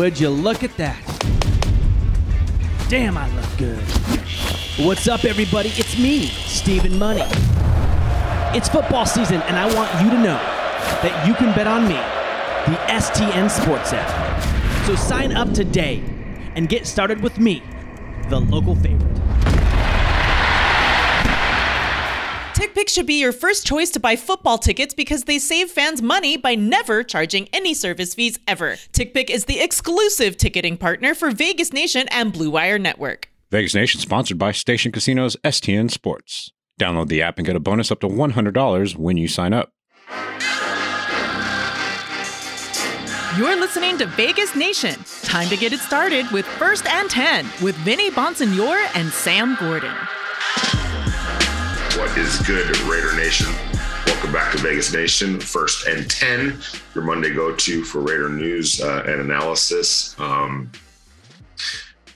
Would you look at that? Damn, I look good. What's up, everybody? It's me, Stephen Money. It's football season, and I want you to know that you can bet on me, the STN Sports app. So sign up today and get started with me, the local favorite. TickPick should be your first choice to buy football tickets because they save fans money by never charging any service fees ever. TickPick is the exclusive ticketing partner for Vegas Nation and Blue Wire Network. Vegas Nation sponsored by Station Casinos STN Sports. Download the app and get a bonus up to $100 when you sign up. You're listening to Vegas Nation. Time to get it started with First and 10 with Vinny Bonsignore and Sam Gordon. Is good, Raider Nation? Welcome back to Vegas Nation, first and 10, your Monday go to for Raider news uh, and analysis. Um,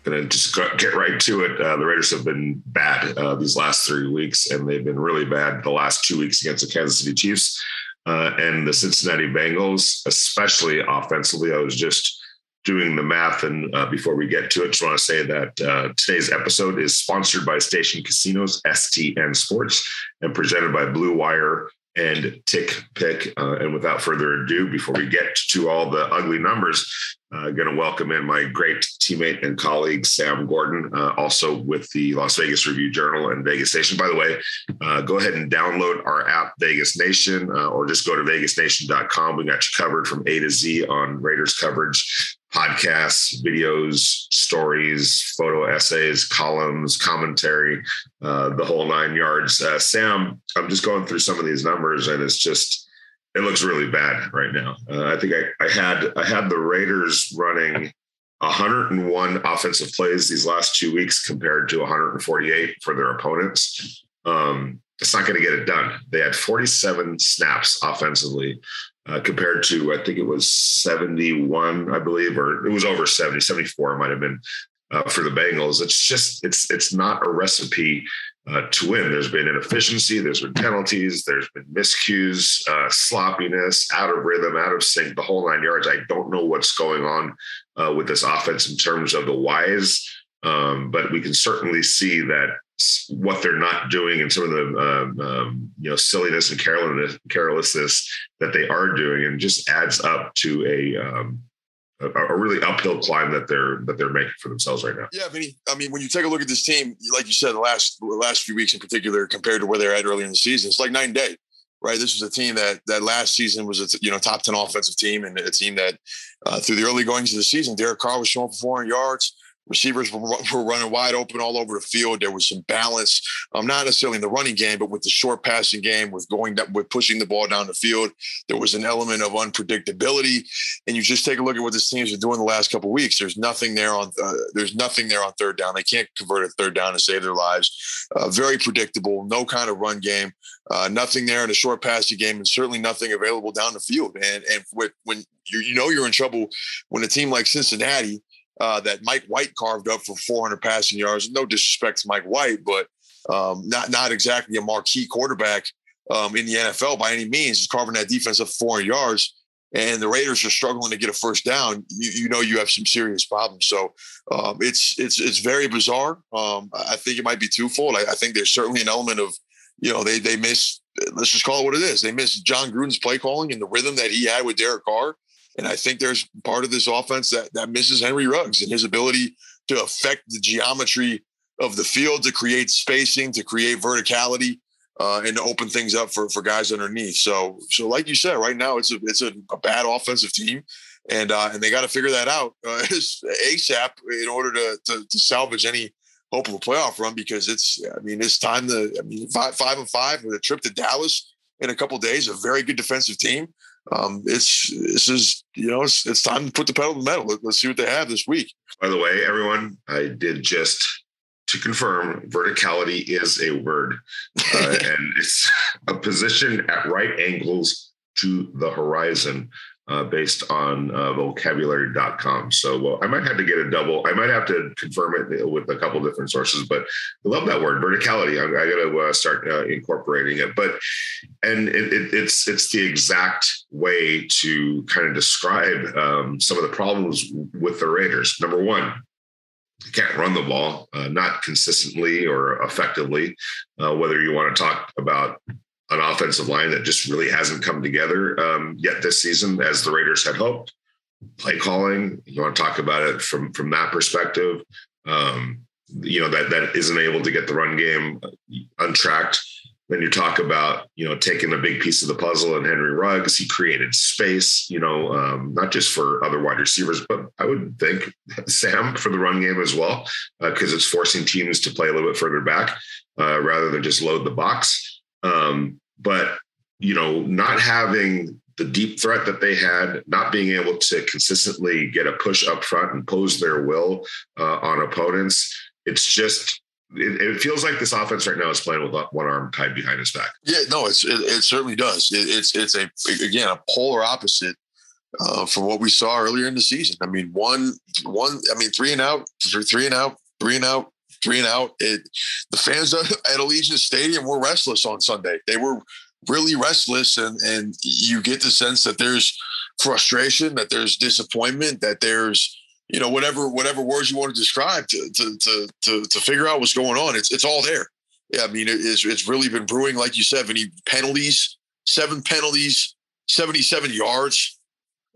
gonna just get right to it. Uh, the Raiders have been bad uh, these last three weeks, and they've been really bad the last two weeks against the Kansas City Chiefs uh, and the Cincinnati Bengals, especially offensively. I was just doing the math. And uh, before we get to it, just want to say that uh, today's episode is sponsored by Station Casinos, STN Sports, and presented by Blue Wire and Tick Pick. Uh, and without further ado, before we get to all the ugly numbers, uh, going to welcome in my great teammate and colleague, Sam Gordon, uh, also with the Las Vegas Review Journal and Vegas Nation. By the way, uh, go ahead and download our app, Vegas Nation, uh, or just go to vegasnation.com. We got you covered from A to Z on Raiders coverage podcasts, videos, stories, photo essays, columns, commentary, uh, the whole nine yards. Uh, Sam, I'm just going through some of these numbers, and it's just it looks really bad right now. Uh, I think I, I had I had the Raiders running 101 offensive plays these last two weeks compared to 148 for their opponents. Um, it's not going to get it done. They had 47 snaps offensively uh, compared to I think it was 71, I believe, or it was over 70, 74 might have been uh, for the Bengals. It's just it's it's not a recipe uh, to win. There's been inefficiency, there's been penalties, there's been miscues, uh, sloppiness, out of rhythm, out of sync, the whole nine yards. I don't know what's going on uh, with this offense in terms of the whys, um, but we can certainly see that what they're not doing and some of the um, um, you know silliness and carelessness that they are doing, and just adds up to a, um, a a, really uphill climb that they're that they're making for themselves right now. Yeah, Vinny. I mean, when you take a look at this team, like you said, the last the last few weeks in particular, compared to where they're at earlier in the season, it's like nine day. Right, this was a team that that last season was a you know top ten offensive team, and a team that uh, through the early goings of the season, Derek Carr was showing for 400 yards receivers were, were, running wide open all over the field. There was some balance, um, not necessarily in the running game, but with the short passing game, with going that, with pushing the ball down the field. There was an element of unpredictability, and you just take a look at what this team's been doing the last couple weeks. There's nothing there on uh, there's nothing there on third down. They can't convert a third down to save their lives. Uh, very predictable, no kind of run game. Uh, nothing there in the short passing game, and certainly nothing available down the field. And and with, when you, you know you're in trouble when a team like Cincinnati uh, that Mike White carved up for 400 passing yards. No disrespect to Mike White, but um, not not exactly a marquee quarterback um, in the NFL by any means. He's carving that defense up 400 yards, and the Raiders are struggling to get a first down. You, you know you have some serious problems. So um, it's it's it's very bizarre. Um, I think it might be twofold. I, I think there's certainly an element of you know they they miss. Let's just call it what it is. They miss Jon Gruden's play calling and the rhythm that he had with Derek Carr and I think there's part of this offense that, that misses Henry Ruggs and his ability to affect the geometry of the field, to create spacing, to create verticality, uh, and to open things up for, for guys underneath. So, so like you said, right now it's a it's a, a bad offensive team, and uh, and they got to figure that out uh, ASAP in order to, to, to salvage any hope of a playoff run because it's I mean it's time to I mean five five and five with a trip to Dallas in a couple days, a very good defensive team um, it's this is you know it's, it's time to put the pedal to the metal. Let, us see what they have this week. By the way, everyone, I did just to confirm verticality is a word, uh, and it's a position at right angles to the horizon. Uh, based on uh, vocabulary.com. So well, I might have to get a double. I might have to confirm it with a couple different sources, but I love that word verticality. I, I got to uh, start uh, incorporating it. But and it, it, it's it's the exact way to kind of describe um, some of the problems with the Raiders. Number one, can't run the ball, uh, not consistently or effectively. Uh, whether you want to talk about an offensive line that just really hasn't come together um, yet this season as the Raiders had hoped. Play calling, you want to talk about it from from that perspective. Um, you know that that isn't able to get the run game untracked. Then you talk about you know taking a big piece of the puzzle and Henry Ruggs. He created space, you know, um, not just for other wide receivers, but I would think Sam for the run game as well, because uh, it's forcing teams to play a little bit further back uh, rather than just load the box. Um, but you know, not having the deep threat that they had, not being able to consistently get a push up front and pose their will uh, on opponents, it's just it, it, feels like this offense right now is playing with one arm tied behind his back. Yeah, no, it's it, it certainly does. It, it's it's a again a polar opposite uh, from what we saw earlier in the season. I mean, one one I mean three and out, three and out, three and out, three and out. It the fans at Allegiant Stadium were restless on Sunday. They were really restless, and and you get the sense that there's frustration, that there's disappointment, that there's you know whatever whatever words you want to describe to to to to, to figure out what's going on. It's it's all there. Yeah, I mean it's it's really been brewing, like you said. Any penalties, seven penalties, seventy-seven yards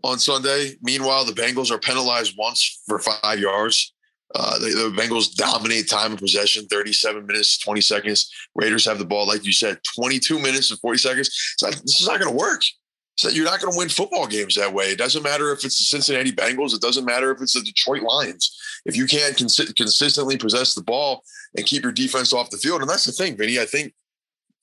on Sunday. Meanwhile, the Bengals are penalized once for five yards. Uh, the, the, Bengals dominate time of possession, 37 minutes, 20 seconds. Raiders have the ball, like you said, 22 minutes and 40 seconds. Not, this is not going to work. You're not going to win football games that way. It doesn't matter if it's the Cincinnati Bengals. It doesn't matter if it's the Detroit Lions. If you can't cons- consistently possess the ball and keep your defense off the field, and that's the thing, Vinny. I think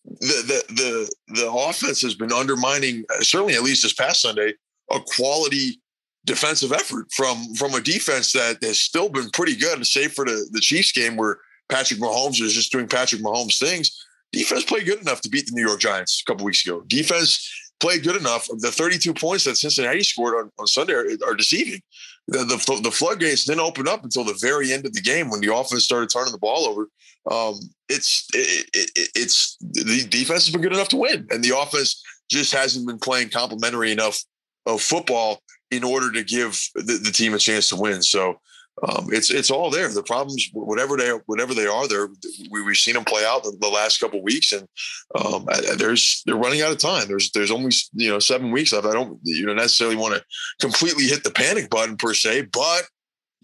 the the the the offense has been undermining, uh, certainly at least this past Sunday, a quality defensive effort from from a defense that has still been pretty good, and save for the, the Chiefs game where Patrick Mahomes is just doing Patrick Mahomes things. Defense played good enough to beat the New York Giants a couple weeks ago. Defense played good enough. The 32 points that Cincinnati scored on, on Sunday are, are deceiving. The, the, the, floodgates didn't open up until the very end of the game when the offense started turning the ball over. Um, it's it, it, it's the defense has been good enough to win, and the offense just hasn't been playing complementary enough of football in order to give the, the team a chance to win. So um, it's it's all there. The problems, whatever they whatever they are, there we, we've seen them play out the, the last couple weeks, and um, there's they're running out of time. There's there's only you know seven weeks left. I don't you know necessarily want to completely hit the panic button per se, but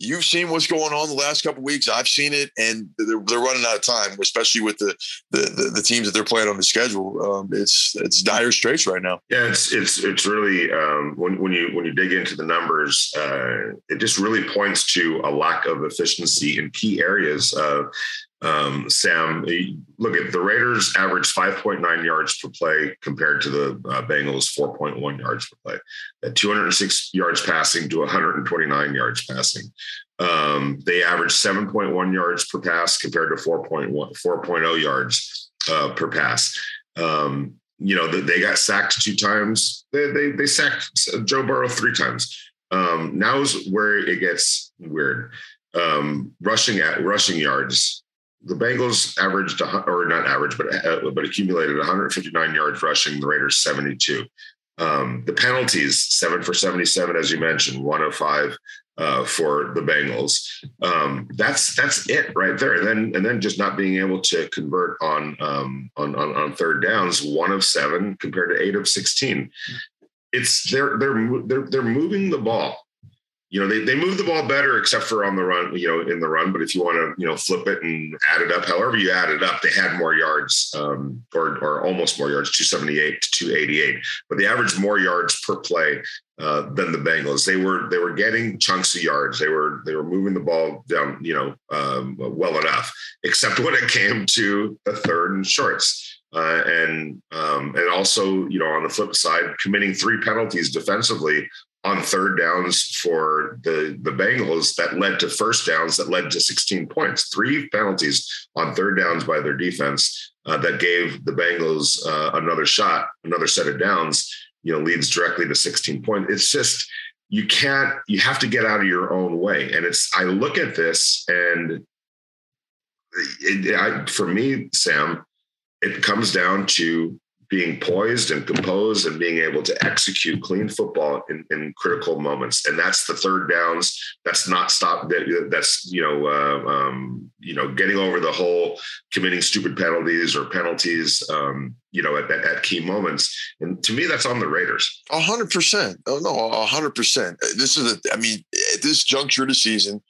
you've seen what's going on the last couple weeks. I've seen it, and they're, they're, running out of time, especially with the, the the, the teams that they're playing on the schedule. Um, it's it's dire straits right now. Yeah, it's it's it's really um, when when you when you dig into the numbers, uh, it just really points to a lack of efficiency in key areas. Uh, um, Sam, look at the Raiders average 5.9 yards per play compared to the uh, Bengals 4.1 yards per play. At 206 yards passing to 129 yards passing. Um, they average 7.1 yards per pass compared to 4.1 4.0 yards uh, per pass. Um, you know, they got sacked two times. They, they, they sacked Joe Burrow three times. Um, now is where it gets weird. Um, rushing at rushing yards the Bengals averaged, or not average, but uh, but accumulated 159 yards rushing. The Raiders 72. Um, the penalties seven for 77, as you mentioned, 105 uh, for the Bengals. Um, that's that's it right there. And then and then just not being able to convert on um, on, on on third downs, one of seven compared to eight of 16. It's they're they're they're they're moving the ball you know, they, they move the ball better except for on the run, you know, in the run. But if you want to, you know, flip it and add it up, however you add it up, they had more yards um, or, or almost more yards, 278 to 288. But they averaged more yards per play uh, than the Bengals. They were they were getting chunks of yards. They were they were moving the ball down, you know, um, well enough, except when it came to the third and shorts. Uh, and um, and also, you know, on the flip side, committing three penalties defensively on third downs for the the Bengals that led to first downs that led to 16 points. Three penalties on third downs by their defense uh, that gave the Bengals uh, another shot, another set of downs. you know, leads directly to 16 points. It's just you can't. You have to get out of your own way. And it's. I look at this, and it, I, for me, Sam, it comes down to being poised and composed and being able to execute clean football in, in critical moments. And that's the third downs. That's not stop. That, that's you know uh, um, you know getting over the whole committing stupid penalties or penalties. Um, you know at, at, at, key moments. And to me, that's on the Raiders. A hundred percent. Oh no, a hundred percent. This is a. I mean, at this juncture of the season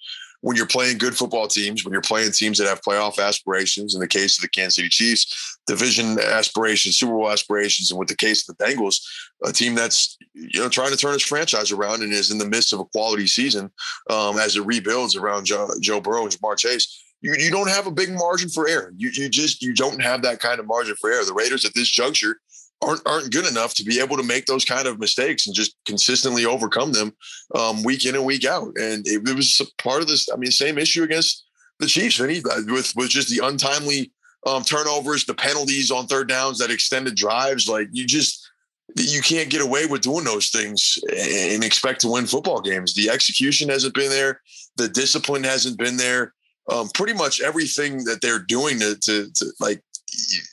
when you're playing good football teams, when you're playing teams that have playoff aspirations, in the case of the Kansas City Chiefs, division aspirations, Super Bowl aspirations, and with the case of the Bengals, a team that's you know trying to turn its franchise around and is in the midst of a quality season um, as it rebuilds around Joe, Joe Burrow and Ja'Marr Chase. You, you don't have a big margin for error. You, you just you don't have that kind of margin for error. The Raiders at this juncture aren't aren't good enough to be able to make those kind of mistakes and just consistently overcome them um, week in and week out. And it, it, was part of this. I mean, same issue against the Chiefs, Vinny, with with just the untimely um, turnovers, the penalties on third downs, that extended drives. Like you just you can't get away with doing those things and expect to win football games. The execution hasn't been there. The discipline hasn't been there. Um, pretty much everything that they're doing to, to, to like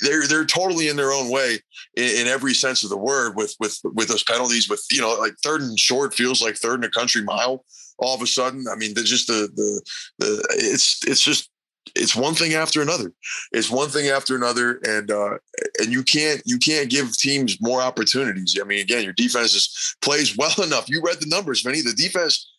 they're they're totally in their own way in, in, every sense of the word with with with those penalties with you know like third and short feels like third and a country mile all of a sudden i mean just the the the it's it's just it's one thing after another it's one thing after another and uh and you can't you can't give teams more opportunities i mean again your defense is plays well enough you read the numbers Vinny. the defense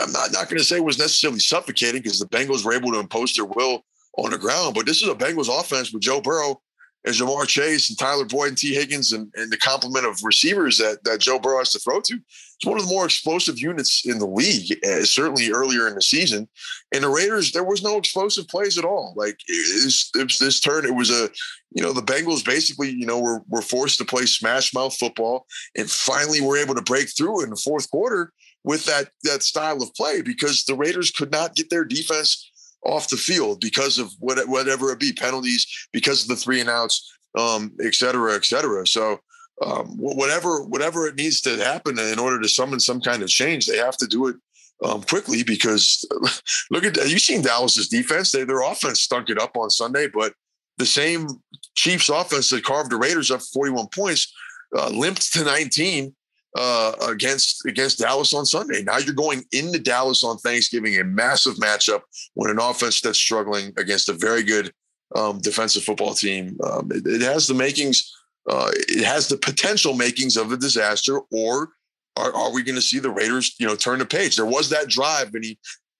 i'm not, not going to say was necessarily suffocating because the bengals were able to impose their will on the ground. But this is a Bengals offense with Joe Burrow and Ja'Marr Chase and Tyler Boyd and Tee Higgins and, and the complement of receivers that, that Joe Burrow has to throw to. It's one of the more explosive units in the league, uh, certainly earlier in the season. And the Raiders, there was no explosive plays at all. Like it was, it was this turn, it was a, you know, the Bengals basically, you know, were, were forced to play smash mouth football and finally were able to break through in the fourth quarter with that that style of play because the Raiders could not get their defense off the field because of what, whatever it be penalties, because of the three and outs, um, et cetera, et cetera. So um, whatever whatever it needs to happen in order to summon some kind of change, they have to do it um, quickly because look at you've seen Dallas's defense. They, their offense stunk it up on Sunday, but the same Chiefs offense that carved the Raiders up 41 points uh, limped to 19 uh, against against Dallas on Sunday. Now you're going into Dallas on Thanksgiving, a massive matchup when an offense that's struggling against a very good um, defensive football team. Um, it, it, has the makings, uh, it has the potential makings of a disaster. Or are, are we going to see the Raiders, you know, turn the page? There was that drive in, he,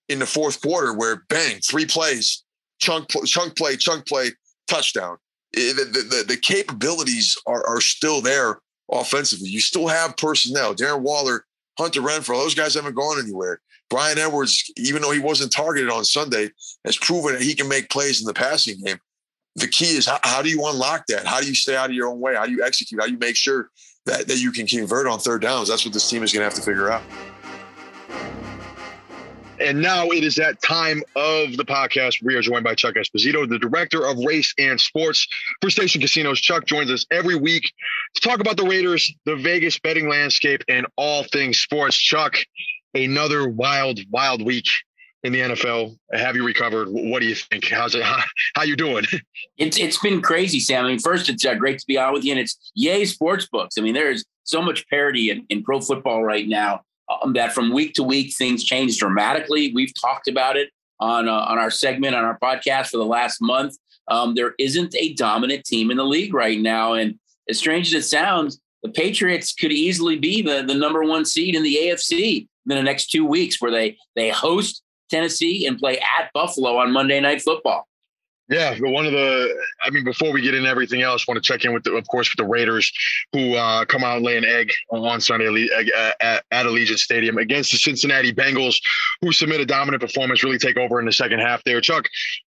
in the fourth quarter where bang, three plays, chunk chunk play, chunk play, touchdown. It, the, the, the capabilities are, are still there offensively. You still have personnel. Darren Waller, Hunter Renfrow, those guys haven't gone anywhere. Bryan Edwards, even though he wasn't targeted on Sunday, has proven that he can make plays in the passing game. The key is how, how do you unlock that? How do you stay out of your own way? How do you execute? How do you make sure that, that you can convert on third downs? That's what this team is going to have to figure out. And now it is that time of the podcast. We are joined by Chuck Esposito, the director of race and sports for Station Casinos. Chuck joins us every week to talk about the Raiders, the Vegas betting landscape, and all things sports. Chuck, another wild, wild week in the NFL. Have you recovered? What do you think? How's it? How, how you doing? It's it's been crazy, Sam. I mean, first it's uh, great to be on with you, and it's yay sports books. I mean, there's so much parity in, in pro football right now um, that from week to week things change dramatically. We've talked about it on uh, on our segment on our podcast for the last month. Um, there isn't a dominant team in the league right now, and as strange as it sounds, the Patriots could easily be the, the number one seed in the AFC in the next two weeks, where they they host Tennessee and play at Buffalo on Monday Night Football. Yeah, but one of the, I mean, before we get into everything else, want to check in with, the, of course, with the Raiders who uh, come out and lay an egg on Sunday at, at, at Allegiant Stadium against the Cincinnati Bengals, who submit a dominant performance, really take over in the second half there. Chuck,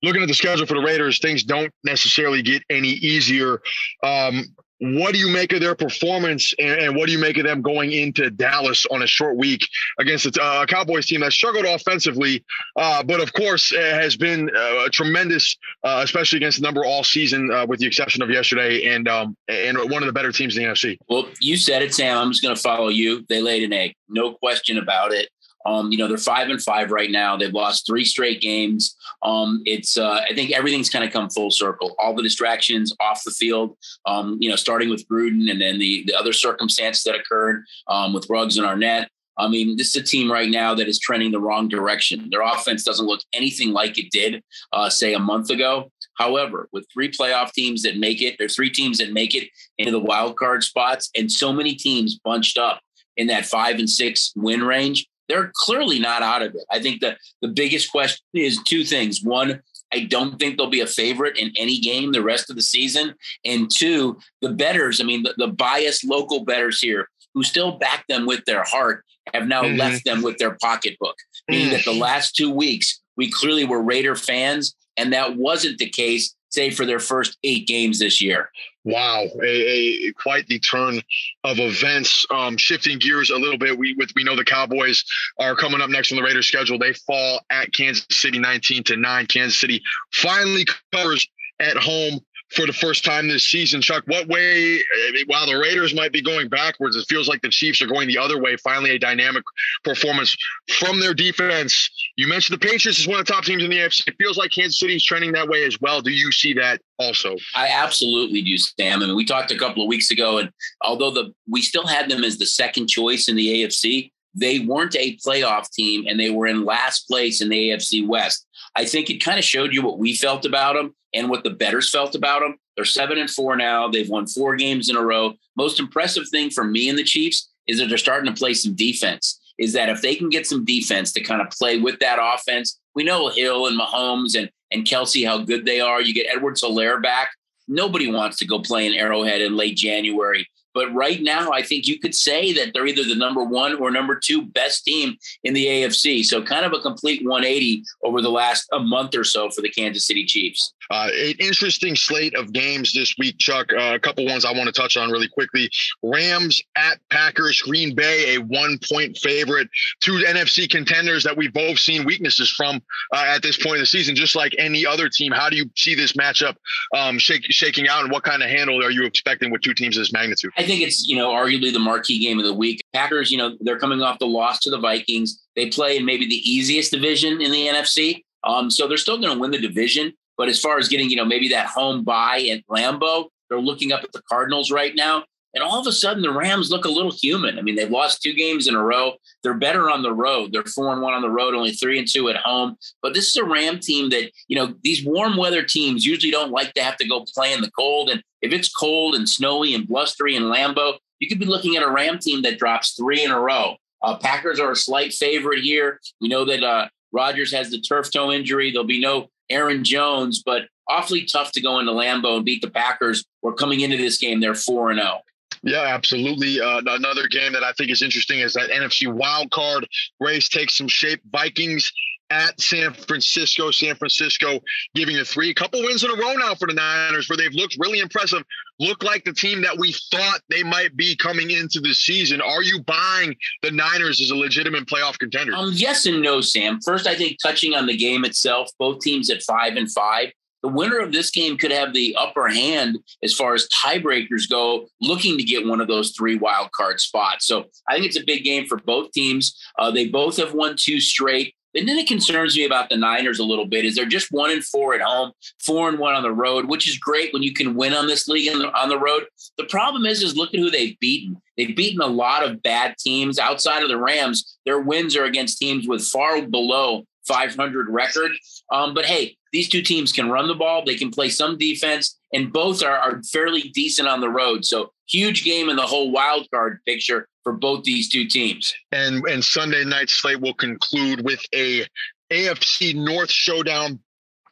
looking at the schedule for the Raiders, things don't necessarily get any easier. Um, what do you make of their performance, and, and, what do you make of them going into Dallas on a short week against a uh, Cowboys team that struggled offensively, uh, but of course has been uh, a tremendous, uh, especially against the number all season, uh, with the exception of yesterday, and um, and one of the better teams in the NFC. Well, you said it, Sam. I'm just going to follow you. They laid an egg, no question about it. Um, you know, they're five and five right now. They've lost three straight games. Um, it's uh, I think everything's kind of come full circle. All the distractions off the field, um, you know, starting with Gruden and then the the other circumstances that occurred um, with Ruggs and Arnette. I mean, this is a team right now that is trending the wrong direction. Their offense doesn't look anything like it did, uh, say, a month ago. However, with three playoff teams that make it, there's three teams that make it into the wild card spots, and so many teams bunched up in that five and six win range they're clearly not out of it. I think the the biggest question is two things. One, I don't think they'll be a favorite in any game the rest of the season. And two, the betters, I mean, the, the biased local betters here who still back them with their heart have now mm-hmm. left them with their pocketbook, meaning that the mm. last two weeks, we clearly were Raider fans. And that wasn't the case, say, for their first eight games this year. Wow, a, a, quite the turn of events. Um, shifting gears a little bit, we with we know the Cowboys are coming up next on the Raiders schedule. They fall at Kansas City, nineteen to nine. Kansas City finally covers at home for the first time this season. Chuck, what way, while the Raiders might be going backwards, it feels like the Chiefs are going the other way. Finally, a dynamic performance from their defense. You mentioned the Patriots is one of the top teams in the AFC. It feels like Kansas City is trending that way as well. Do you see that also? I absolutely do, Sam. I mean, we talked a couple of weeks ago, and although the we still had them as the second choice in the AFC, they weren't a playoff team and they were in last place in the AFC West. I think it kind of showed you what we felt about them and what the betters felt about them. They're seven and four now. They've won four games in a row. Most impressive thing for me and the Chiefs is that they're starting to play some defense. Is that if they can get some defense to kind of play with that offense, we know Hill and Mahomes and and Kelce how good they are. You get Edwards-Helaire back. Nobody wants to go play in Arrowhead in late January but right now, I think you could say that they're either the number one or number two best team in the AFC. So kind of a complete 180 over the last a month or so for the Kansas City Chiefs. Uh, an interesting slate of games this week, Chuck. Uh, a couple ones I want to touch on really quickly. Rams at Packers, Green Bay, a one point favorite. Two NFC contenders that we've both seen weaknesses from uh, at this point in the season, just like any other team. How do you see this matchup um, shake, shaking out, and what kind of handle are you expecting with two teams of this magnitude? I think it's, you know, arguably the marquee game of the week. Packers, you know, they're coming off the loss to the Vikings. They play in maybe the easiest division in the NFC. Um, so they're still going to win the division. But as far as getting, you know, maybe that home bye at Lambeau, they're looking up at the Cardinals right now. And all of a sudden, the Rams look a little human. I mean, they've lost two games in a row. They're better on the road. They're four and one on the road, only three and two at home. But this is a Ram team that, you know, these warm weather teams usually don't like to have to go play in the cold. And if it's cold and snowy and blustery in Lambeau, you could be looking at a Ram team that drops three in a row. Uh, Packers are a slight favorite here. We know that uh, Rodgers has the turf toe injury. There'll be no Aaron Jones, but awfully tough to go into Lambeau and beat the Packers. We're coming into this game, they're 4 and 0. Yeah, absolutely. Uh, another game that I think is interesting is that NFC wild card race takes some shape. Vikings at San Francisco. San Francisco giving a three, a couple wins in a row now for the Niners, where they've looked really impressive. Look like the team that we thought they might be coming into the season. Are you buying the Niners as a legitimate playoff contender? Um, yes and no, Sam. First, I think touching on the game itself, both teams at five and five. The winner of this game could have the upper hand as far as tiebreakers go, looking to get one of those three wild card spots. So I think it's a big game for both teams. Uh, they both have won two straight. And then it concerns me about the Niners a little bit is they're just one and four at home, four and one on the road, which is great when you can win on this league on the, on the road. The problem is, is look at who they've beaten. They've beaten a lot of bad teams outside of the Rams. Their wins are against teams with far below 500 record. Um, but hey, these two teams can run the ball. They can play some defense, and both are, are fairly decent on the road. So huge game in the whole wild card picture for both these two teams. And and Sunday night slate will conclude with a AFC North showdown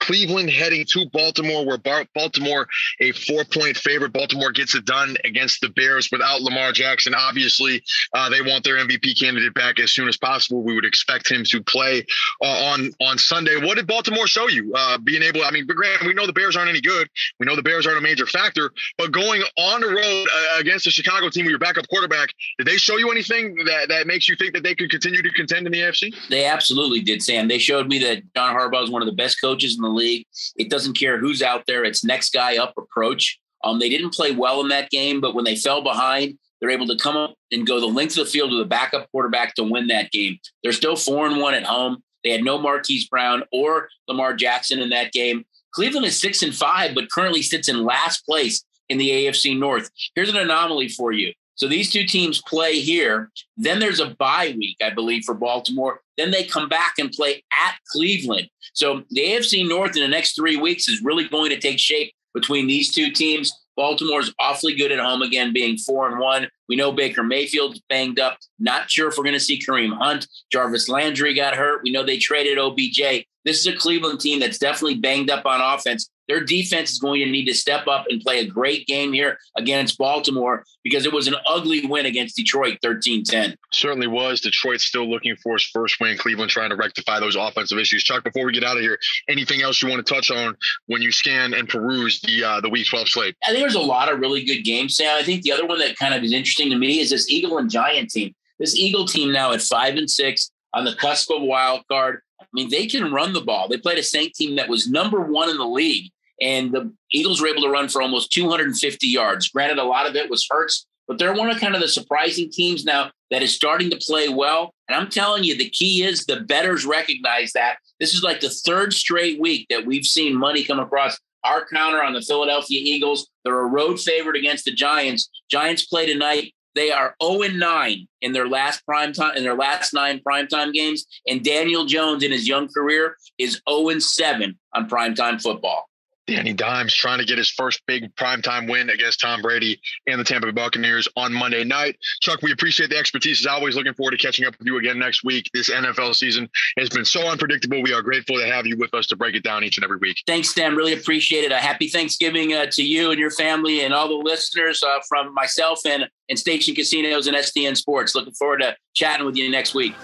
Cleveland heading to Baltimore, where Baltimore, a four point favorite. Baltimore gets it done against the Bears without Lamar Jackson. Obviously, uh, they want their MVP candidate back as soon as possible. We would expect him to play uh, on on Sunday. What did Baltimore show you? Uh, being able, I mean, granted, we know the Bears aren't any good. We know the Bears aren't a major factor, but going on the road uh, against the Chicago team with your backup quarterback, did they show you anything that, that makes you think that they could continue to contend in the AFC? They absolutely did, Sam. They showed me that John Harbaugh is one of the best coaches in the league. It doesn't care who's out there; it's next guy up approach. Um, they didn't play well in that game, but when they fell behind, they're able to come up and go the length of the field with a backup quarterback to win that game. They're still four and one at home. They had no Marquise Brown or Lamar Jackson in that game. Cleveland is six and five, but currently sits in last place in the AFC North. Here's an anomaly for you. So these two teams play here. Then there's a bye week, I believe, for Baltimore. Then they come back and play at Cleveland. So the AFC North in the next three weeks is really going to take shape between these two teams. Baltimore's awfully good at home again, being four and one. We know Baker Mayfield's banged up. Not sure if we're going to see Kareem Hunt. Jarvis Landry got hurt. We know they traded OBJ. This is a Cleveland team that's definitely banged up on offense. Their defense is going to need to step up and play a great game here against Baltimore because it was an ugly win against Detroit 13 10. Certainly was. Detroit still looking for his first win. Cleveland trying to rectify those offensive issues. Chuck, before we get out of here, anything else you want to touch on when you scan and peruse the uh, the Week 12 slate? I think there's a lot of really good games, Sam. I think the other one that kind of is interesting to me is this Eagle and Giant team. This Eagle team now at five and six on the cusp of wild card. I mean, they can run the ball. They played a Saint team that was number one in the league, and the Eagles were able to run for almost 250 yards. Granted, a lot of it was Hurts, but they're one of kind of the surprising teams now that is starting to play well. And I'm telling you, the key is the betters recognize that. This is like the third straight week that we've seen money come across our counter on the Philadelphia Eagles. They're a road favorite against the Giants. Giants play tonight. They are 0 9 in their last prime time in their last nine primetime games. And Daniel Jones in his young career is 0 7 on primetime football. Danny Dimes trying to get his first big primetime win against Tom Brady and the Tampa Bay Buccaneers on Monday night. Chuck, we appreciate the expertise. As always, looking forward to catching up with you again next week. This NFL season has been so unpredictable. We are grateful to have you with us to break it down each and every week. Thanks, Dan. Really appreciate it. A happy Thanksgiving uh, to you and your family and all the listeners uh, from myself and, and Station Casinos and STN Sports. Looking forward to chatting with you next week.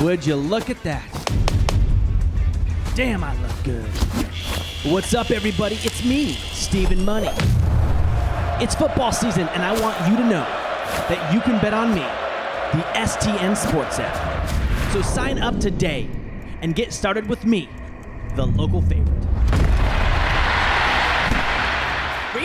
Would you look at that? Damn, I look good. What's up, everybody? It's me, Stephen Money. It's football season, and I want you to know that you can bet on me, the STN Sports app. So sign up today and get started with me, the local favorite.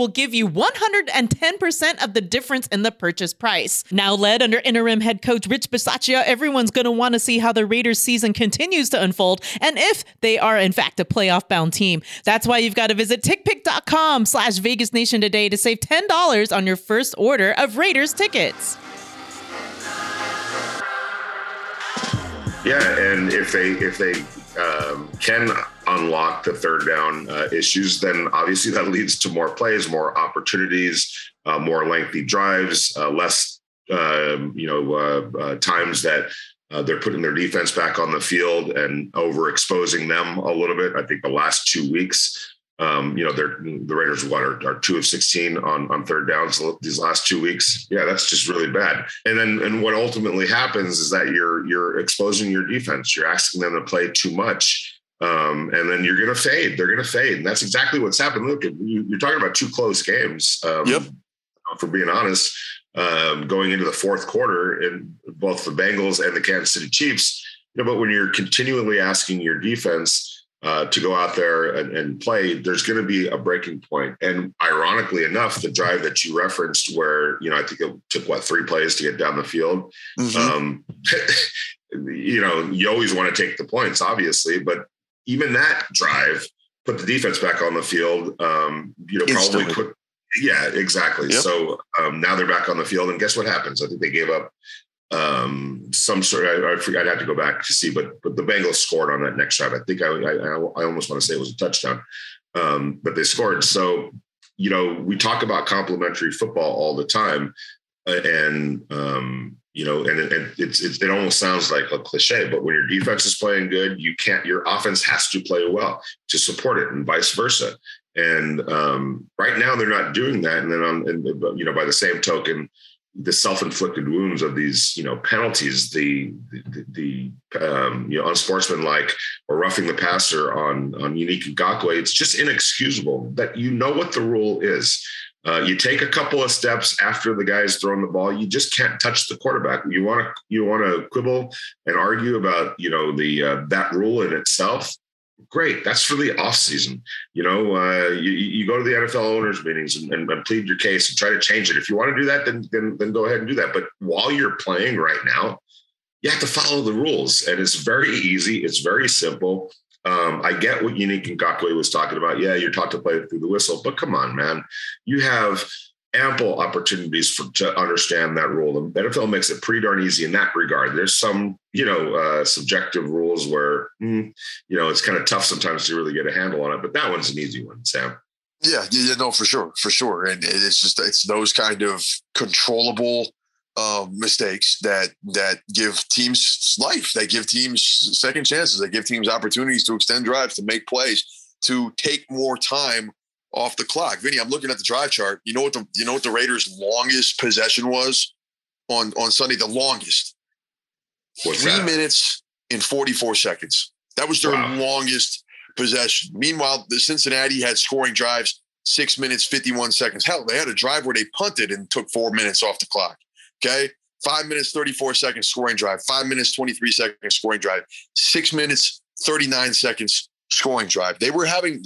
will give you 110% of the difference in the purchase price. Now led under interim head coach Rich Bisaccia, everyone's going to want to see how the Raiders season continues to unfold and if they are in fact a playoff bound team. That's why you've got to visit tickpick.com slash Vegas Nation today to save $10 on your first order of Raiders tickets. Yeah, and if they if they um, can unlock the third down uh, issues, then obviously that leads to more plays, more opportunities, uh, more lengthy drives, uh, less um, you know uh, uh, times that uh, they're putting their defense back on the field and overexposing them a little bit. I think the last two weeks. Um, you know, the Raiders what are, are, two of 16 on, on third downs these last two weeks. Yeah, that's just really bad. And then and what ultimately happens is that you're you're exposing your defense. You're asking them to play too much um, and then you're going to fade. They're going to fade, and that's exactly what's happened. Look, you're talking about two close games. Um, yep. For being honest, um, going into the fourth quarter in both the Bengals and the Kansas City Chiefs. You know, but when you're continually asking your defense uh, to go out there and, and play, there's going to be a breaking point. And ironically enough, the drive that you referenced, where you know I think it took what three plays to get down the field. Mm-hmm. Um, you know, you always want to take the points, obviously, but even that drive put the defense back on the field. Um, you know, probably Instantly. put yeah, exactly. Yep. So um, now they're back on the field, and guess what happens? I think they gave up um, some sort. I, I forgot. I had to go back to see, but but the Bengals scored on that next drive. I think I I, I almost want to say it was a touchdown, um, but they scored. So you know, we talk about complementary football all the time, and um, you know, and, and it's, it's, it almost sounds like a cliche, but when your defense is playing good, you can't. Your offense has to play well to support it, and vice versa. And um, right now, they're not doing that. And then, on, and, you know, by the same token, the self-inflicted wounds of these, you know, penalties, the the, the um, you know unsportsmanlike or roughing the passer on on Yannick Ngakoue, it's just inexcusable that you know what the rule is. Uh, you take a couple of steps after the guy's thrown the ball. You just can't touch the quarterback. You want to you want to quibble and argue about you know the uh, that rule in itself great. That's for the off season. You know, uh, you, you go to the NFL owners meetings and, and, and, plead your case and try to change it. If you want to do that, then, then, then go ahead and do that. But while you're playing right now, you have to follow the rules and it's very easy. It's very simple. Um, I get what Yannick Ngakoue was talking about. Yeah, you're taught to play through the whistle, but come on, man. You have ample opportunities for, to understand that rule. The NFL makes it pretty darn easy in that regard. There's some, you know, uh, subjective rules where, mm, you know, it's kind of tough sometimes to really get a handle on it, but that one's an easy one, Sam. Yeah, yeah, no, for sure, for sure, and it's just it's those kind of controllable uh, mistakes that that give teams life. that give teams second chances. that give teams opportunities to extend drives, to make plays, to take more time off the clock. Vinny, I'm looking at the drive chart. You know what the you know what the Raiders' longest possession was on on Sunday? The longest. What's Three that? minutes and 44 seconds. That was their wow. longest possession. Meanwhile, the Cincinnati had scoring drives, six minutes, 51 seconds. Hell, they had a drive where they punted and took four minutes off the clock. Okay. Five minutes, 34 seconds scoring drive, five minutes, 23 seconds scoring drive, six minutes, 39 seconds scoring drive. They were having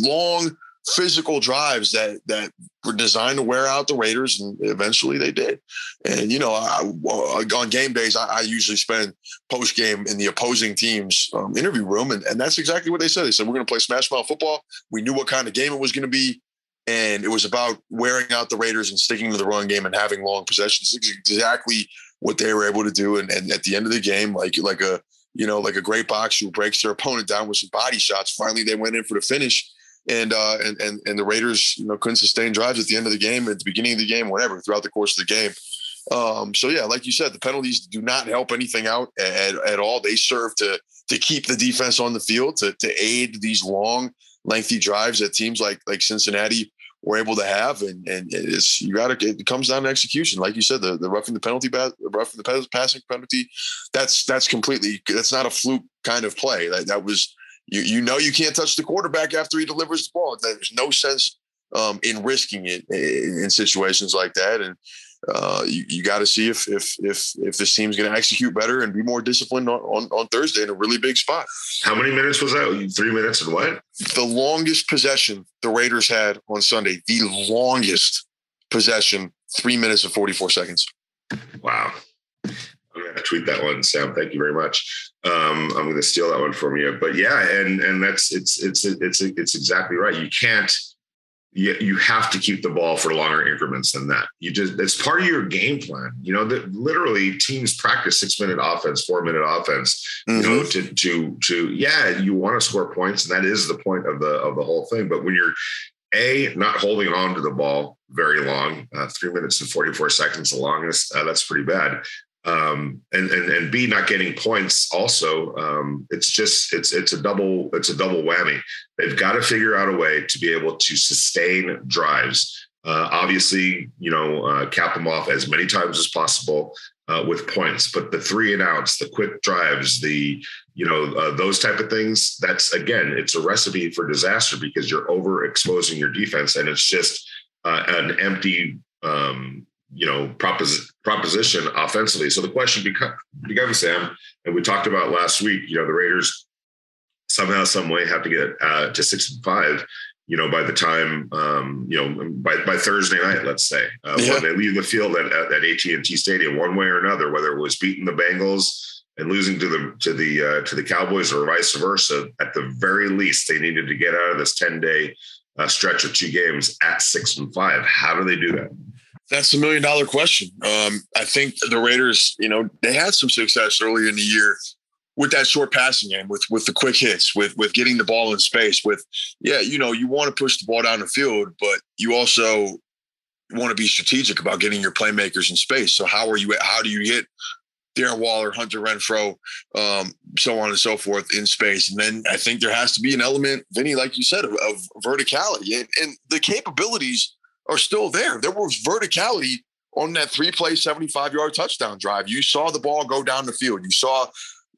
long physical drives that that were designed to wear out the Raiders, and eventually they did. And you know, I, on game days, I, I, usually spend post game in the opposing team's um, interview room, and, and that's exactly what they said. They said we're going to play smash mouth football. We knew what kind of game it was going to be. And it was about wearing out the Raiders and sticking to the run game and having long possessions. exactly what they were able to do. And, and at the end of the game, like like a you know, like a great boxer who breaks their opponent down with some body shots. Finally, they went in for the finish, and uh, and and and the Raiders, you know, couldn't sustain drives at the end of the game, at the beginning of the game, whatever, throughout the course of the game. Um, so yeah, like you said, the penalties do not help anything out at, at all. They serve to to keep the defense on the field, to to aid these long, lengthy drives that teams like like Cincinnati were able to have. And and it's you got to it comes down to execution, like you said, the the roughing the penalty, roughing the passing penalty. That's that's completely that's not a fluke kind of play. That that was you you know you can't touch the quarterback after he delivers the ball. There's no sense um, in risking it in, in situations like that. And uh, you, you got to see if if if if this team's going to execute better and be more disciplined on, on, on Thursday in a really big spot. How many minutes was that? Three minutes and what? The longest possession the Raiders had on Sunday. The longest possession, three minutes and forty four seconds. Wow. I'm gonna tweet that one, Sam. Thank you very much. Um, I'm gonna steal that one from you. But yeah, and and that's it's it's it's it's exactly right. You can't you, you have to keep the ball for longer increments than that. You just it's part of your game plan. You know that literally teams practice six minute offense, four minute offense. Mm-hmm. You know mm-hmm. to to to yeah, you want to score points, and that is the point of the of the whole thing. But when you're a not holding on to the ball very long, uh, three minutes and forty four seconds, the longest. Uh, that's pretty bad um, and and and B not getting points also um, it's just it's it's a double it's a double whammy. They've got to figure out a way to be able to sustain drives. Uh, obviously, you know, uh, cap them off as many times as possible uh, with points. But the three and outs, the quick drives, the you know uh, those type of things. That's again, it's a recipe for disaster because you're overexposing your defense, and it's just uh, an empty um, you know propos- proposition offensively. So the question becomes, becomes Sam, and we talked about last week. You know the Raiders somehow, some way have to get uh, to six and five, you know, by the time, um, you know, by, by Thursday night, let's say, uh, Yeah. when they leave the field at, at, at AT&T Stadium, one way or another, whether it was beating the Bengals and losing to the to the uh, to the Cowboys or vice versa, at the very least, they needed to get out of this ten day uh, stretch of two games at six and five. How do they do that? That's the million dollar question. Um, I think the Raiders, you know, they had some success early in the year with that short passing game, with with the quick hits, with with getting the ball in space. With yeah, you know, you want to push the ball down the field, but you also want to be strategic about getting your playmakers in space. So how are you? How do you hit Darren Waller, Hunter Renfrow, um, so on and so forth in space? And then I think there has to be an element, Vinny, like you said, of, of verticality and, and the capabilities are still there. There was verticality on that three play, 75 yard touchdown drive. You saw the ball go down the field. You saw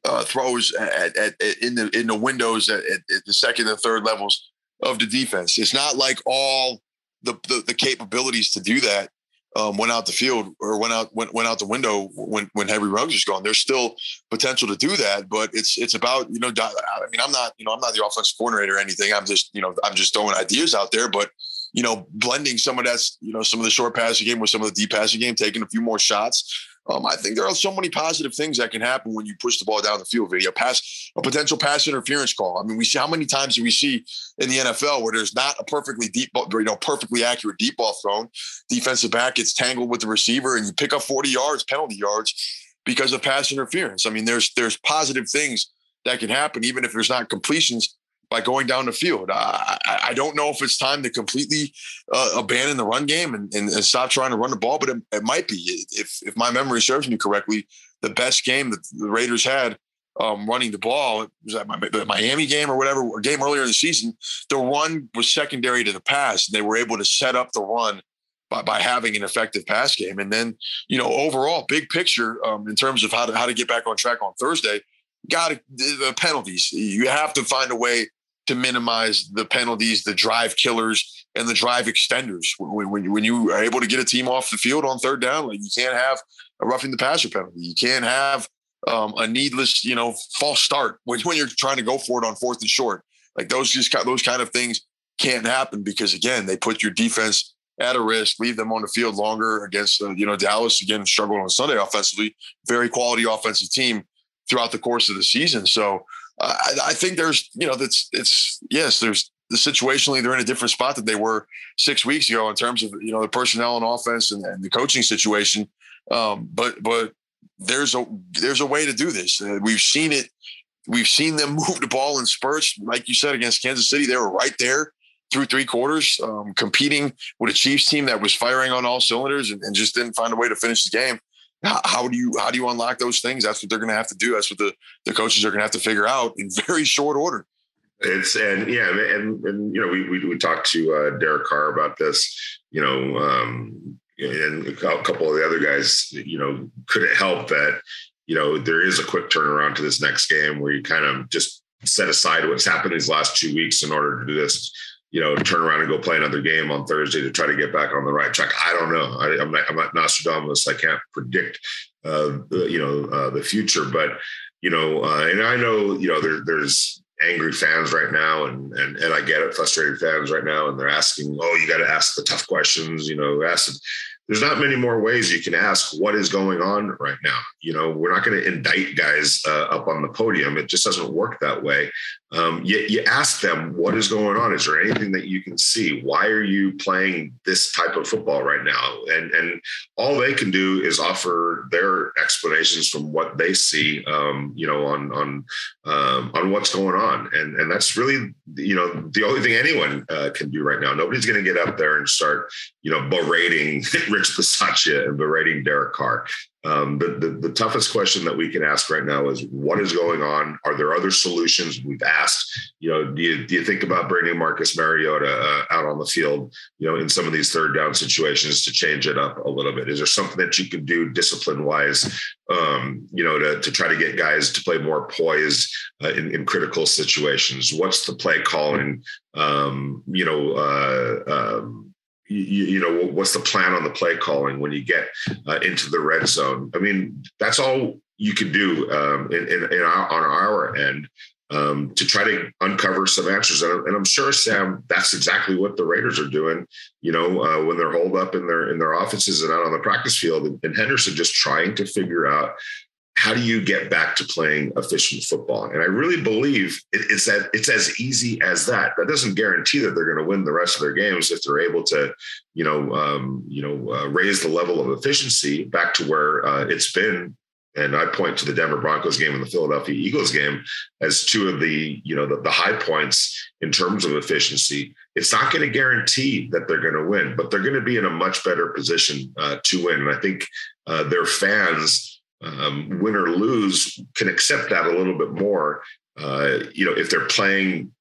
uh, throws at, at, at, in the in the windows at, the second and third levels of the defense. It's not like all the the, the capabilities to do that um, went out the field or went out went, went out the window when when Henry Ruggs was gone. There's still potential to do that, but it's it's about you know. I mean, I'm not you know I'm not the offensive coordinator or anything. I'm just you know I'm just throwing ideas out there, but you know, blending some of that's, you know, some of the short passing game with some of the deep passing game, taking a few more shots. Um, I think there are so many positive things that can happen when you push the ball down the field. Video pass, a potential pass interference call. I mean, we see how many times do we see in the NFL where there's not a perfectly deep, you know, perfectly accurate deep ball thrown. Defensive back gets tangled with the receiver, and you pick up 40 yards, penalty yards, because of pass interference. I mean, there's there's positive things that can happen even if there's not completions by going down the field. I, I don't know if it's time to completely uh, abandon the run game and, and, and, stop trying to run the ball, but it, it, might be. If, if my memory serves me correctly, the best game that the Raiders had um, running the ball was that the Miami game or whatever, or game earlier in the season. The run was secondary to the pass. And They were able to set up the run by, by having an effective pass game. And then, you know, overall, big picture um, in terms of how to, how to get back on track on Thursday, got to, the penalties. You have to find a way to minimize the penalties, the drive killers, and the drive extenders. When, when, when you are able to get a team off the field on third down, like you can't have a roughing the passer penalty. You can't have um, a needless, you know, false start when, when you're trying to go for it on fourth and short. Like those just those kind of things can't happen because again, they put your defense at a risk, leave them on the field longer against uh, you know Dallas again struggled on Sunday offensively, very quality offensive team throughout the course of the season. So I, I, think there's, you know, that's it's yes, there's the situationally they're in a different spot than they were six weeks ago in terms of you know the personnel and offense and, and the coaching situation. Um, but but there's a there's a way to do this. Uh, we've seen it. We've seen them move the ball in spurts, like you said against Kansas City. They were right there through three quarters, um, competing with a Chiefs team that was firing on all cylinders and, and just didn't find a way to finish the game how, do you how do you unlock those things? That's what they're going to have to do. That's what the the coaches are going to have to figure out in very short order. It's and yeah, and and you know we we, we talked to uh, Derek Carr about this, you know, um, and a couple of the other guys, you know, could it help that you know there is a quick turnaround to this next game where you kind of just set aside what's happened these last two weeks in order to do this you know, turn around and go play another game on Thursday to try to get back on the right track. I don't know. I, am not, I'm not Nostradamus. I can't predict, uh, the, you know, uh, the future. But you know, uh, and I know, you know, there, there's angry fans right now, and and and I get it, frustrated fans right now, and they're asking, oh, you got to ask the tough questions. You know, ask there's not many more ways you can ask what is going on right now. You know, we're not going to indict guys uh, up on the podium. It just doesn't work that way. Um, you, you ask them what is going on. Is there anything that you can see? Why are you playing this type of football right now? And and all they can do is offer their explanations from what they see. Um, you know, on on um, on what's going on, and and that's really you know the only thing anyone uh, can do right now. Nobody's going to get up there and start you know berating Rich Bisaccia and berating Derek Carr. Um, the, the, the, toughest question that we can ask right now is what is going on? Are there other solutions? We've asked, you know, do you, do you think about bringing Marcus Mariota uh, out on the field, you know, in some of these third down situations to change it up a little bit? Is there something that you can do discipline wise, um, you know, to, to try to get guys to play more poised uh, in, in critical situations? What's the play calling? Um, you know, uh, um, you, you, know what's the plan on the play calling when you get uh, into the red zone i mean that's all you can do um, in, in, in our, on our end um, to try to uncover some answers. And, I'm sure, Sam, that's exactly what the Raiders are doing. You know, uh, when they're holed up in their in their offices and out on the practice field, and, and Henderson just trying to figure out how do you get back to playing efficient football? And I really believe it, it's that it's as easy as that. That doesn't guarantee that they're going to win the rest of their games if they're able to, you know, um, you know, uh, raise the level of efficiency back to where uh, it's been and I point to the Denver Broncos game and the Philadelphia Eagles game as two of the, you know, the, the high points in terms of efficiency. It's not going to guarantee that they're going to win, but they're going to be in a much better position uh, to win. And I think uh, their fans, um, win or lose, can accept that a little bit more. Uh, you know, if they're playing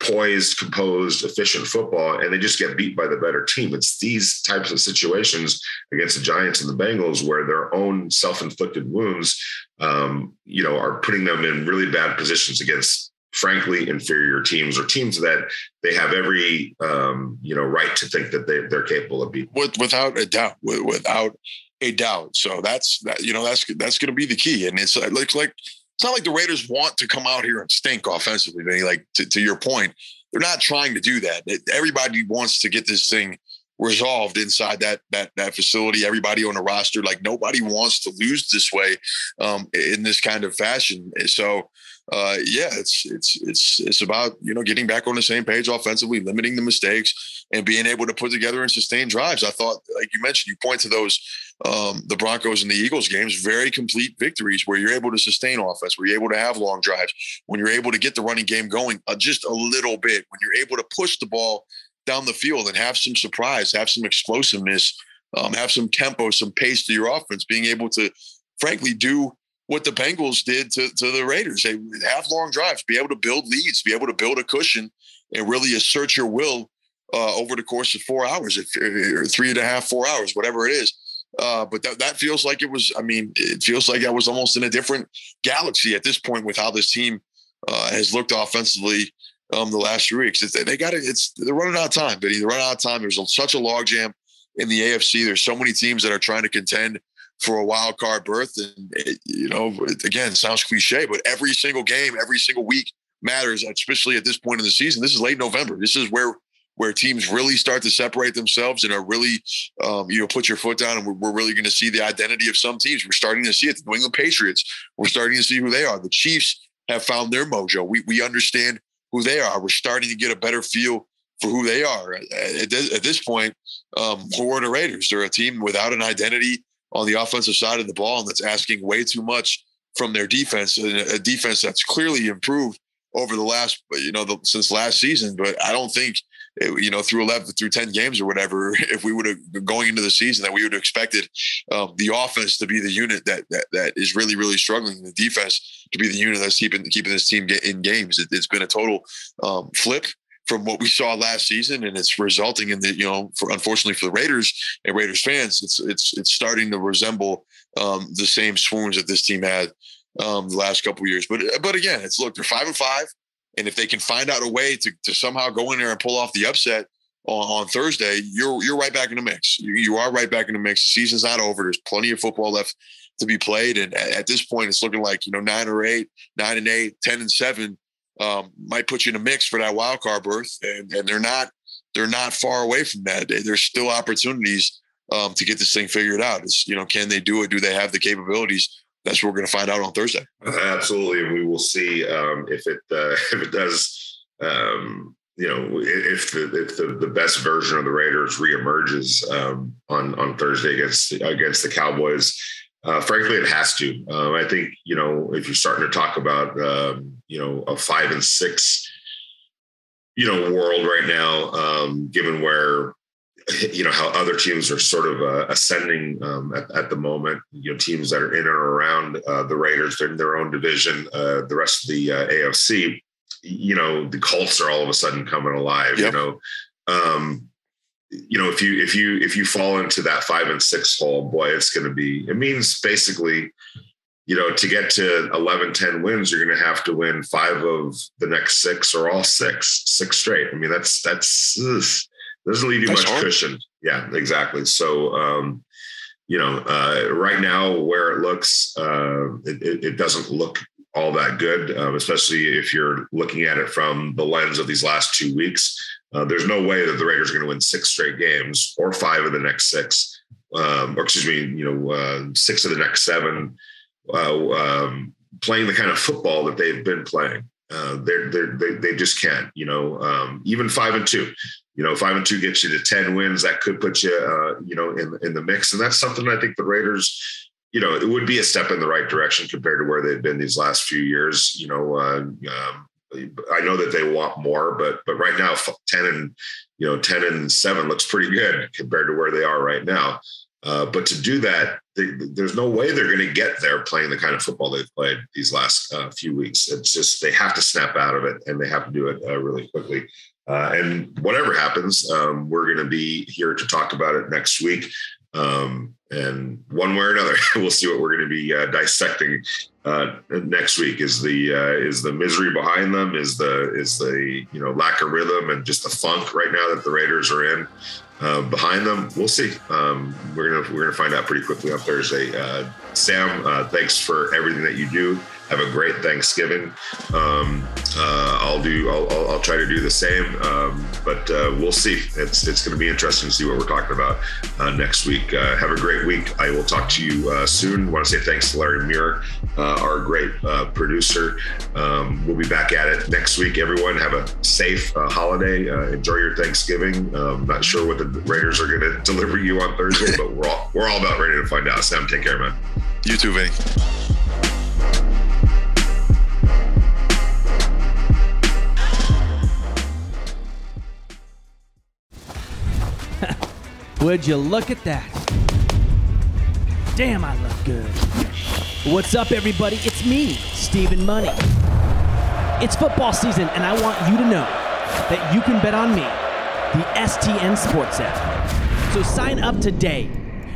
poised, composed, efficient football, and they just get beat by the better team. It's these types of situations against the Giants and the Bengals where their own self-inflicted wounds, um, you know, are putting them in really bad positions against, frankly, inferior teams or teams that they have every, um, you know, right to think that they, they're capable of beating. With, without a doubt, without a doubt. So that's that. You know, that's that's going to be the key, and it's like like it's not like the Raiders want to come out here and stink offensively. They like to, to your point, they're not trying to do that. Everybody wants to get this thing resolved inside that that that facility. Everybody on the roster, like nobody wants to lose this way um, in this kind of fashion. So uh, yeah, it's it's it's it's about you know getting back on the same page offensively, limiting the mistakes, and being able to put together and sustain drives. I thought, like you mentioned, you point to those um, the Broncos and the Eagles games, very complete victories where you're able to sustain offense, where you're able to have long drives, when you're able to get the running game going uh, just a little bit, when you're able to push the ball down the field and have some surprise, have some explosiveness, um, have some tempo, some pace to your offense, being able to, frankly, do what the Bengals did to, to the Raiders. They have long drives, be able to build leads, be able to build a cushion, and really assert your will uh, over the course of four hours, if, or three and a half, four hours, whatever it is. Uh, but that, that feels like it was, I mean, it feels like I was almost in a different galaxy at this point with how this team uh, has looked offensively um, the last few weeks. It's, they got it. It's they're running out of time, but they're running out of time. There's such a logjam in the AFC. There's so many teams that are trying to contend for a wild card berth. And, it, you know, again, sounds cliche, but every single game, every single week matters, especially at this point in the season. This is late November. This is where where teams really start to separate themselves and are really, um, you know, put your foot down. And we're, we're really going to see the identity of some teams. We're starting to see it. The New England Patriots, we're starting to see who they are. The Chiefs have found their mojo. We, we understand who they are. We're starting to get a better feel for who they are. At, this, at this point, um, who are the Raiders? They're a team without an identity on the offensive side of the ball and that's asking way too much from their defense, a defense that's clearly improved over the last, you know, the, since last season. But I don't think, eh, you know, through 11, through 10 games or whatever, if we would have going into the season that we would have expected um, the offense to be the unit that, that, that is really, really struggling, the defense to be the unit that's keeping, keeping this team in games. It, has been a total um, flip from what we saw last season, and it's resulting in the you know, for unfortunately for the Raiders and Raiders fans, it's it's it's starting to resemble um, the same swoons that this team had um, the last couple years. But but again, it's look they're five and five, and if they can find out a way to to somehow go in there and pull off the upset on, on Thursday, you're you're right back in the mix. You, you are right back in the mix. The season's not over. There's plenty of football left to be played, and at, at this point, it's looking like you know nine or eight, nine and eight, ten and seven um, might put you in a mix for that wild card berth, and, and they're not they're not far away from that. There's still opportunities um, to get this thing figured out. It's you know, can they do it? Do they have the capabilities? That's what we're going to find out on Thursday. Absolutely, and we will see um, if it uh, if it does. Um, you know, if the if the, the best version of the Raiders reemerges um, on on Thursday against against the Cowboys, uh, frankly, it has to. Um, I think you know if you're starting to talk about um, you know a five and six you know world right now, um, given where you know how other teams are sort of uh, ascending um, at, at, the moment. You know teams that are in and around uh, the Raiders, they're in their own division. Uh, the rest of the uh, AFC, you know, the Colts are all of a sudden coming alive. Yep. You know. Um, you know, if you if you if you fall into that five and six hole, boy, it's going to be. It means basically, you know, to get to 11, 10 wins, you're going to have to win five of the next six or all six, six straight. I mean, that's that's doesn't leave you that's much hard. cushion. Yeah, exactly. So, um, you know, uh, right now where it looks, uh, it, it, doesn't look all that good, um, especially if you're looking at it from the lens of these last two weeks. Uh, there's no way that the Raiders are going to win six straight games or five of the next six, um, or excuse me, you know, uh, six of the next seven, uh, um, playing the kind of football that they've been playing. Uh, they're, they're, they they just can't, you know, um, even five and two, you know, five and two gets you to 10 wins. That could put you, uh, you know, in, in the mix. And that's something I think the Raiders, you know, it would be a step in the right direction compared to where they've been these last few years. You know, uh, um, I know that they want more, but but right now, ten and you know, ten and seven looks pretty good compared to where they are right now. Uh, but to do that, they, there's no way they're going to get there playing the kind of football they've played these last uh, few weeks. It's just they have to snap out of it, and they have to do it uh, really quickly. Uh, and whatever happens, um, we're going to be here to talk about it next week. Um, and one way or another, we'll see what we're going to be uh, dissecting uh, next week. Is the uh, is the misery behind them? Is the is the you know lack of rhythm and just the funk right now that the Raiders are in uh, behind them? We'll see. Um, we're gonna we're gonna find out pretty quickly on Thursday. Uh, Sam, uh, thanks for everything that you do have a great Thanksgiving. Um, uh, I'll do. I'll, I'll, I'll, try to do the same. Um, but uh, we'll see. It's it's going to be interesting to see what we're talking about uh, next week. Uh, have a great week. I will talk to you uh, soon. Want to say thanks to Larry Muir, uh, our great producer. Um, we'll be back at it next week. Everyone have a safe holiday. enjoy your Thanksgiving. I'm not sure what the Raiders are going to deliver you on Thursday, but we're all we're all about ready to find out. Sam, take care, man. You too, Vinny. Would you look at that? Damn, I look good. What's up, everybody? It's me, Stephen Money. It's football season, and I want you to know that you can bet on me, the STN Sports app. So sign up today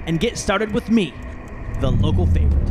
and get started with me, the local favorite.